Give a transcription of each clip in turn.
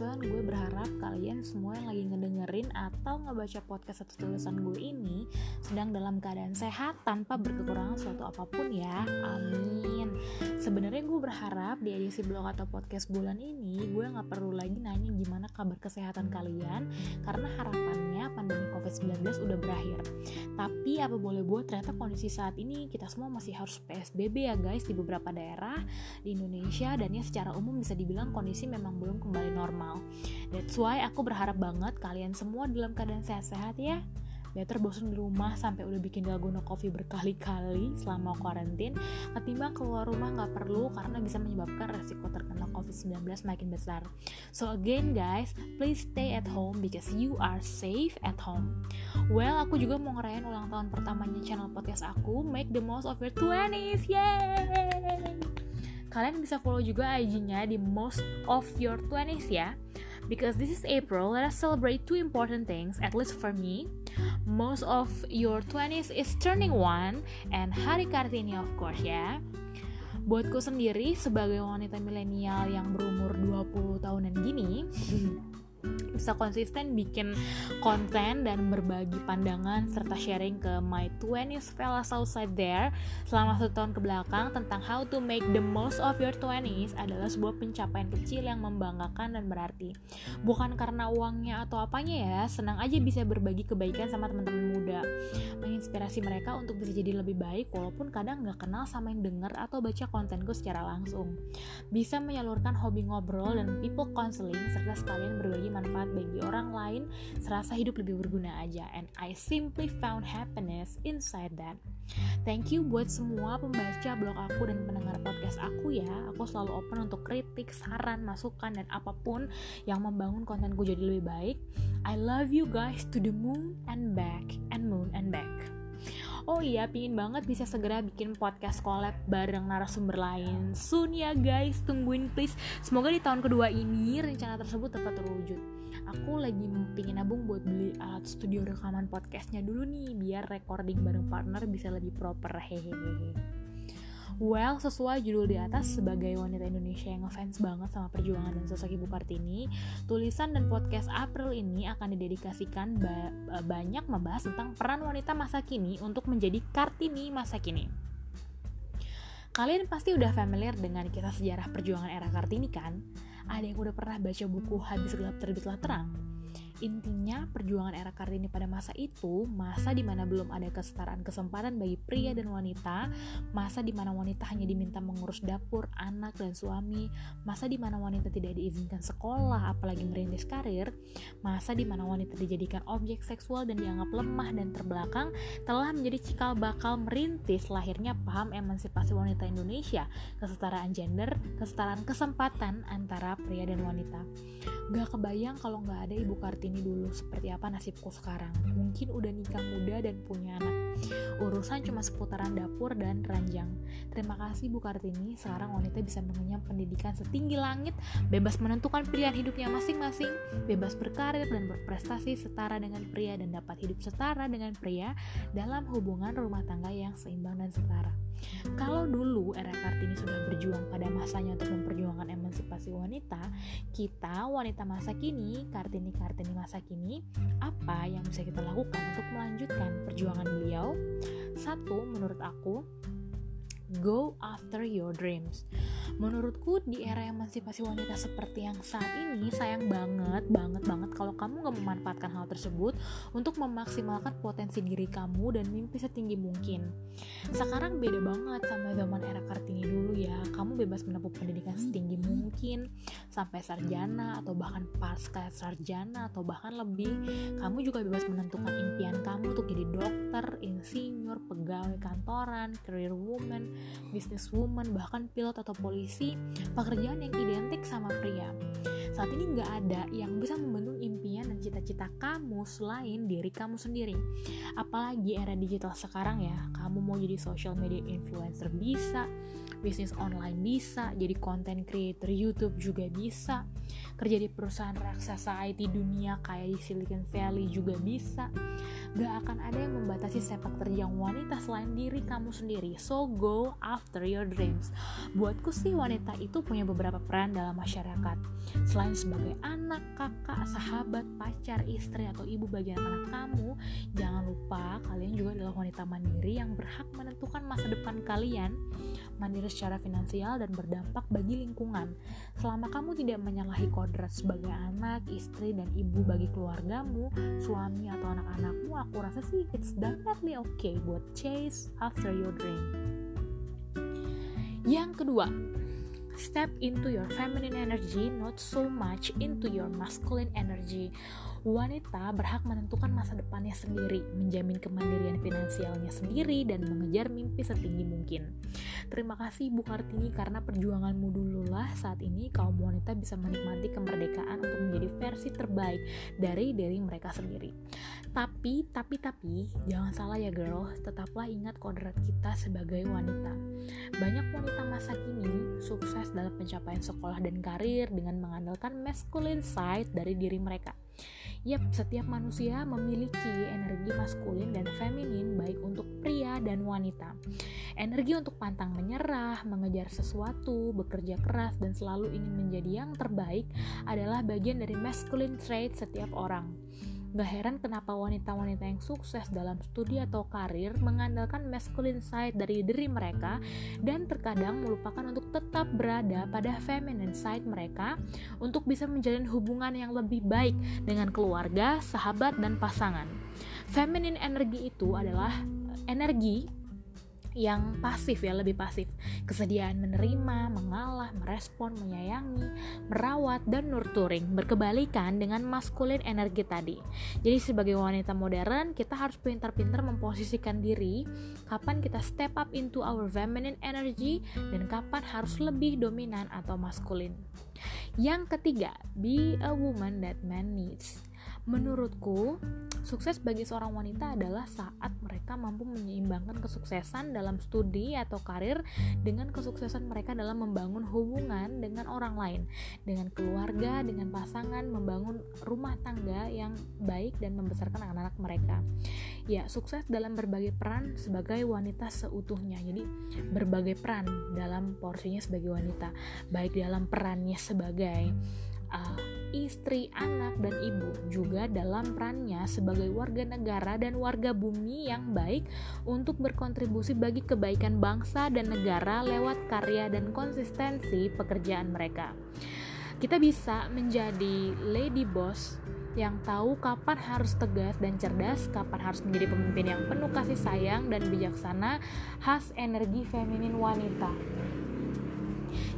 person, gue berharap kalian semua yang lagi ngedengerin atau ngebaca podcast atau tulisan gue ini sedang dalam keadaan sehat tanpa berkekurangan suatu apa pun ya. Amin. Sebenarnya gue berharap di edisi blog atau podcast bulan ini gue nggak perlu lagi nanya gimana kabar kesehatan kalian karena harapannya pandemi COVID-19 udah berakhir. Tapi apa boleh buat ternyata kondisi saat ini kita semua masih harus PSBB ya guys di beberapa daerah di Indonesia dan ya secara umum bisa dibilang kondisi memang belum kembali normal. That's why aku berharap banget kalian semua dalam keadaan sehat-sehat ya. Better bosan di rumah sampai udah bikin dalgona coffee berkali-kali selama karantin ketimbang keluar rumah nggak perlu karena bisa menyebabkan resiko terkena COVID-19 makin besar. So again guys, please stay at home because you are safe at home. Well, aku juga mau ngerayain ulang tahun pertamanya channel podcast aku, Make the Most of Your 20s. Yay! Kalian bisa follow juga IG-nya di Most of Your 20s ya. Because this is April, let us celebrate two important things, at least for me. Most of Your 20s is turning one, and Hari Kartini of course ya. Buatku sendiri sebagai wanita milenial yang berumur 20 tahunan gini, bisa konsisten bikin konten dan berbagi pandangan serta sharing ke my 20s fellas outside there. Selama satu tahun ke belakang tentang how to make the most of your 20s adalah sebuah pencapaian kecil yang membanggakan dan berarti. Bukan karena uangnya atau apanya ya senang aja bisa berbagi kebaikan sama teman-teman muda. Menginspirasi mereka untuk bisa jadi lebih baik walaupun kadang nggak kenal sama yang denger atau baca kontenku secara langsung. Bisa menyalurkan hobi ngobrol dan people counseling serta sekalian berbagi manfaat bagi orang lain serasa hidup lebih berguna aja and I simply found happiness inside that Thank you buat semua pembaca blog aku dan pendengar podcast aku ya. Aku selalu open untuk kritik, saran, masukan, dan apa pun yang membangun kontenku jadi lebih baik. I love you guys to the moon and back, and moon and back. Oh iya, pingin banget bisa segera bikin podcast collab bareng narasumber lain. Soon ya guys, tungguin please. Semoga di tahun kedua ini rencana tersebut dapat terwujud. Aku lagi pingin nabung buat beli alat studio rekaman podcastnya dulu nih, biar recording bareng partner bisa lebih proper. Hehehe. Well, sesuai judul di atas, sebagai wanita Indonesia yang ngefans banget sama perjuangan dan sosok Ibu Kartini, tulisan dan podcast April ini akan didedikasikan ba banyak membahas tentang peran wanita masa kini untuk menjadi Kartini masa kini. Kalian pasti udah familiar dengan kisah sejarah perjuangan era Kartini kan? Ada yang udah pernah baca buku Habis Gelap Terbitlah Terang? Intinya, perjuangan era Kartini pada masa itu, masa di mana belum ada kesetaraan kesempatan bagi pria dan wanita, masa di mana wanita hanya diminta mengurus dapur, anak, dan suami, masa di mana wanita tidak diizinkan sekolah, apalagi merintis karir, masa di mana wanita dijadikan objek seksual dan dianggap lemah dan terbelakang, telah menjadi cikal bakal merintis lahirnya paham emansipasi wanita Indonesia, kesetaraan gender, kesetaraan kesempatan antara pria dan wanita. Gak kebayang kalau gak ada Ibu Kartini dulu seperti apa nasibku sekarang. Mungkin udah nikah muda dan punya anak. Urusan cuma seputaran dapur dan ranjang. Terima kasih Bu Kartini, sekarang wanita bisa mengenyam pendidikan setinggi langit, bebas menentukan pilihan hidupnya masing-masing, bebas berkarir dan berprestasi setara dengan pria dan dapat hidup setara dengan pria dalam hubungan rumah tangga yang seimbang dan setara. Kalau dulu era Kartini sudah berjuang pada masanya untuk memperjuangkan emansipasi wanita, kita wanita masa kini, Kartini-Kartini masa kini, apa yang bisa kita lakukan untuk melanjutkan perjuangan beliau? Satu, menurut aku, go after your dreams. Menurutku di era emansipasi wanita seperti yang saat ini sayang banget, banget banget kalau memanfaatkan hal tersebut untuk memaksimalkan potensi diri kamu dan mimpi setinggi mungkin. Sekarang beda banget sama zaman era Kartini dulu ya. Kamu bebas menempuh pendidikan setinggi mungkin sampai sarjana atau bahkan pasca sarjana atau bahkan lebih. Kamu juga bebas menentukan impian kamu untuk jadi dokter, insinyur, pegawai kantoran, career woman, business woman, bahkan pilot atau polisi, pekerjaan yang identik sama pria. Saat ini nggak ada yang bisa membendung impian dan cita-cita kamu selain diri kamu sendiri. Apalagi era digital sekarang ya, kamu mau jadi social media influencer bisa, bisnis online bisa, jadi content creator YouTube juga bisa, kerja di perusahaan raksasa IT dunia kayak di Silicon Valley juga bisa gak akan ada yang membatasi sepak terjang wanita selain diri kamu sendiri. So go after your dreams. Buatku sih wanita itu punya beberapa peran dalam masyarakat. Selain sebagai anak, kakak, sahabat, pacar, istri, atau ibu bagi anak kamu jangan lupa kalian juga adalah wanita mandiri yang berhak menentukan masa depan kalian mandiri secara finansial dan berdampak bagi lingkungan. Selama kamu tidak menyalahi kodrat sebagai anak, istri, dan ibu bagi keluargamu, suami, atau anak-anakmu aku rasa sih it's definitely okay buat chase after your dream. Yang kedua step into your feminine energy not so much into your masculine energy wanita berhak menentukan masa depannya sendiri, menjamin kemandirian finansialnya sendiri, dan mengejar mimpi setinggi mungkin. Terima kasih Bu Kartini karena perjuanganmu dululah saat ini kaum wanita bisa menikmati kemerdekaan untuk menjadi versi terbaik dari diri mereka sendiri. Tapi, tapi, tapi, jangan salah ya girl, tetaplah ingat kodrat kita sebagai wanita. Banyak wanita masa kini sukses dalam pencapaian sekolah dan karir dengan mengandalkan masculine side dari diri mereka. Yap, setiap manusia memiliki energi maskulin dan feminin baik untuk pria dan wanita. Energi untuk pantang menyerah, mengejar sesuatu, bekerja keras dan selalu ingin menjadi yang terbaik adalah bagian dari masculine trait setiap orang. Gak heran kenapa wanita-wanita yang sukses dalam studi atau karir mengandalkan masculine side dari diri mereka dan terkadang melupakan untuk tetap berada pada feminine side mereka untuk bisa menjalin hubungan yang lebih baik dengan keluarga, sahabat, dan pasangan. Feminine energi itu adalah energi yang pasif ya lebih pasif. Kesediaan menerima mengalah merespon menyayangi merawat dan nurturing. Berkebalikan dengan maskulin energi tadi. Jadi sebagai wanita modern kita harus pintar-pintar memposisikan diri kapan kita step up into our feminine energy dan kapan harus lebih dominan atau maskulin. Yang ketiga be a woman that man needs Menurutku, sukses bagi seorang wanita adalah saat mereka mampu menyeimbangkan kesuksesan dalam studi atau karir dengan kesuksesan mereka dalam membangun hubungan dengan orang lain, dengan keluarga, dengan pasangan, membangun rumah tangga yang baik dan membesarkan anak-anak mereka. Ya, sukses dalam berbagai peran sebagai wanita seutuhnya. Jadi, berbagai peran dalam porsinya sebagai wanita, baik dalam perannya sebagai uh, istri, anak, dan ibu juga dalam perannya sebagai warga negara dan warga bumi yang baik untuk berkontribusi bagi kebaikan bangsa dan negara lewat karya dan konsistensi pekerjaan mereka. Kita bisa menjadi lady boss yang tahu kapan harus tegas dan cerdas, kapan harus menjadi pemimpin yang penuh kasih sayang dan bijaksana, khas energi feminin wanita.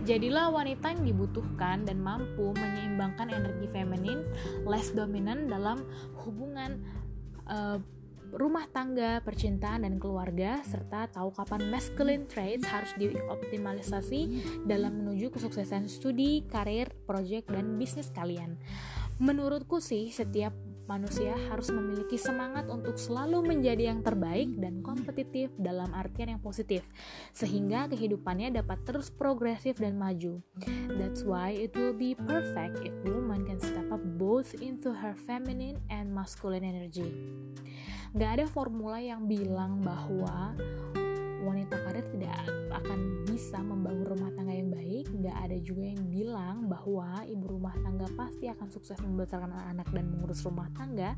Jadilah wanita yang dibutuhkan dan mampu menyeimbangkan energi feminin less dominan dalam hubungan uh, rumah tangga, percintaan, dan keluarga, serta tahu kapan masculine traits harus dioptimalisasi dalam menuju kesuksesan studi, karir, proyek, dan bisnis kalian. Menurutku sih, setiap manusia harus memiliki semangat untuk selalu menjadi yang terbaik dan kompetitif dalam artian yang positif, sehingga kehidupannya dapat terus progresif dan maju. That's why it will be perfect if woman can step up both into her feminine and masculine energy. Gak ada formula yang bilang bahwa wanita karir tidak akan bisa membangun rumah tangga yang baik juga yang bilang bahwa ibu rumah tangga pasti akan sukses membesarkan anak-anak dan mengurus rumah tangga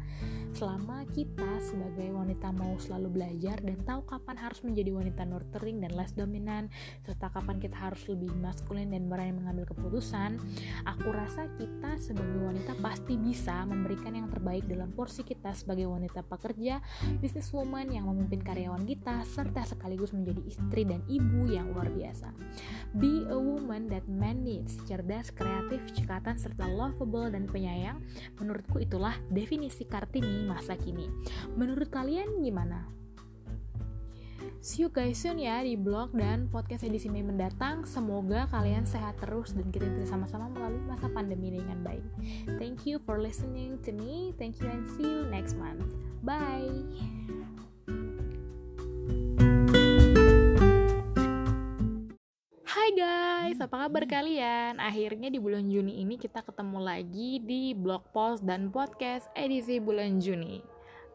selama kita sebagai wanita mau selalu belajar dan tahu kapan harus menjadi wanita nurturing dan less dominan serta kapan kita harus lebih maskulin dan berani mengambil keputusan aku rasa kita sebagai wanita pasti bisa memberikan yang terbaik dalam porsi kita sebagai wanita pekerja businesswoman yang memimpin karyawan kita serta sekaligus menjadi istri dan ibu yang luar biasa. Be a woman that man needs, cerdas, kreatif, cekatan, serta lovable dan penyayang. Menurutku itulah definisi Kartini masa kini. Menurut kalian gimana? See you guys soon ya di blog dan podcast edisi Mei mendatang. Semoga kalian sehat terus dan kita bisa sama-sama melalui masa pandemi dengan baik. Thank you for listening to me. Thank you and see you next month. Bye. Guys apa kabar kalian? Akhirnya di bulan Juni ini kita ketemu lagi di blog post dan podcast edisi bulan Juni.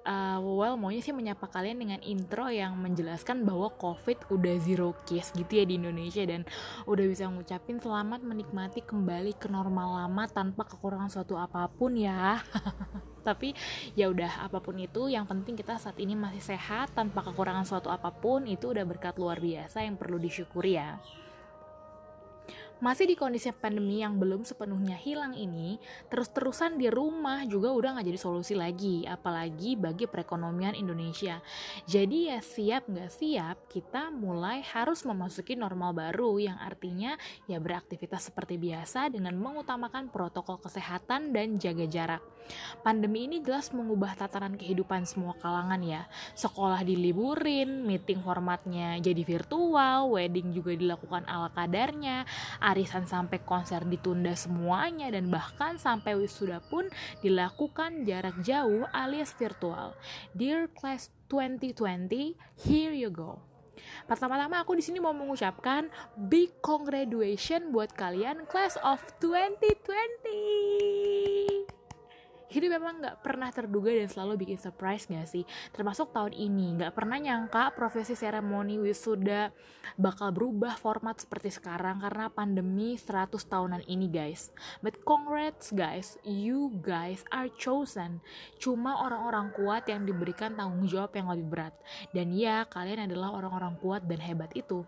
Uh, well, maunya sih menyapa kalian dengan intro yang menjelaskan bahwa COVID udah zero case gitu ya di Indonesia dan udah bisa ngucapin selamat menikmati kembali ke normal lama tanpa kekurangan suatu apa pun ya. Tapi ya udah apa pun itu, yang penting kita saat ini masih sehat tanpa kekurangan suatu apa pun itu udah berkat luar biasa yang perlu disyukuri ya. Masih di kondisi pandemi yang belum sepenuhnya hilang ini, terus-terusan di rumah juga udah nggak jadi solusi lagi, apalagi bagi perekonomian Indonesia. Jadi ya siap nggak siap, kita mulai harus memasuki normal baru yang artinya ya beraktivitas seperti biasa dengan mengutamakan protokol kesehatan dan jaga jarak. Pandemi ini jelas mengubah tataran kehidupan semua kalangan ya. Sekolah diliburin, meeting formatnya jadi virtual, wedding juga dilakukan ala kadarnya, arisan sampai konser ditunda semuanya dan bahkan sampai wisuda pun dilakukan jarak jauh alias virtual. Dear Class 2020, here you go. Pertama-tama aku di sini mau mengucapkan big congratulations buat kalian class of 2020 hidup memang nggak pernah terduga dan selalu bikin surprise gak sih? Termasuk tahun ini. Nggak pernah nyangka profesi seremoni wisuda bakal berubah format seperti sekarang karena pandemi 100 tahunan ini guys. But congrats guys. You guys are chosen. Cuma orang-orang kuat yang diberikan tanggung jawab yang lebih berat. Dan ya kalian adalah orang-orang kuat dan hebat itu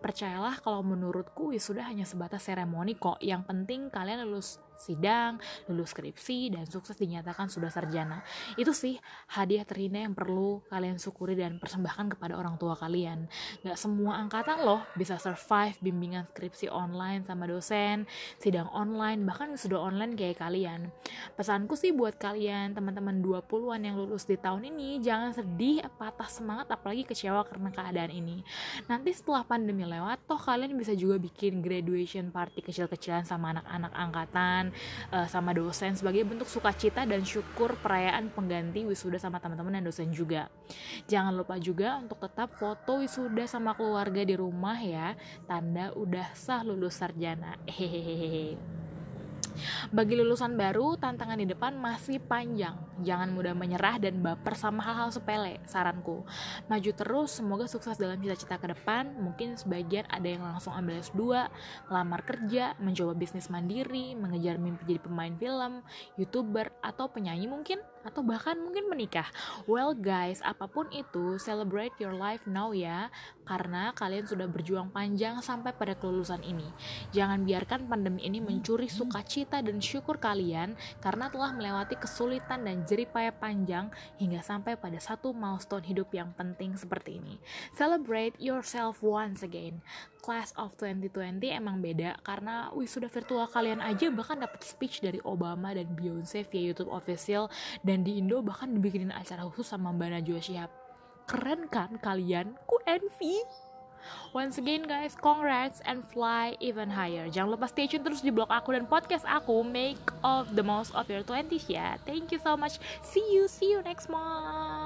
percayalah kalau menurutku wisuda hanya sebatas seremoni kok yang penting kalian lulus sidang, lulus skripsi, dan sukses dinyatakan sudah sarjana. Itu sih hadiah terindah yang perlu kalian syukuri dan persembahkan kepada orang tua kalian. Gak semua angkatan loh bisa survive bimbingan skripsi online sama dosen, sidang online, bahkan sudah online kayak kalian. Pesanku sih buat kalian, teman-teman 20-an yang lulus di tahun ini, jangan sedih, patah semangat, apalagi kecewa karena keadaan ini. Nanti setelah pandemi lewat, toh kalian bisa juga bikin graduation party kecil-kecilan sama anak-anak angkatan, uh, sama dosen sebagai bentuk sukacita dan syukur perayaan pengganti wisuda sama teman-teman dan dosen juga. Jangan lupa juga untuk tetap foto wisuda sama keluarga di rumah ya, tanda udah sah lulus sarjana. Hehehe. Bagi lulusan baru, tantangan di depan masih panjang. Jangan mudah menyerah dan baper sama hal-hal sepele, saranku. Maju terus, semoga sukses dalam cita-cita ke depan. Mungkin sebagian ada yang langsung ambil S2, lamar kerja, mencoba bisnis mandiri, mengejar mimpi jadi pemain film, youtuber, atau penyanyi mungkin atau bahkan mungkin menikah. Well guys, apa pun itu, celebrate your life now ya, karena kalian sudah berjuang panjang sampai pada kelulusan ini. Jangan biarkan pandemi ini mencuri sukacita dan syukur kalian karena telah melewati kesulitan dan jeripaya panjang hingga sampai pada satu milestone hidup yang penting seperti ini. Celebrate yourself once again class of 2020 emang beda karena wisuda virtual kalian aja bahkan dapat speech dari Obama dan Beyonce via YouTube official dan di Indo bahkan dibikinin acara khusus sama Mbak Najwa Shihab. Keren kan kalian? Ku envy. Once again guys, congrats and fly even higher. Jangan lupa stay tune terus di blog aku dan podcast aku Make of the most of your 20s ya. Thank you so much. See you, see you next month.